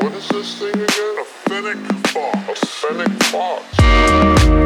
What is this thing again? A fennec fox. A fennec fox.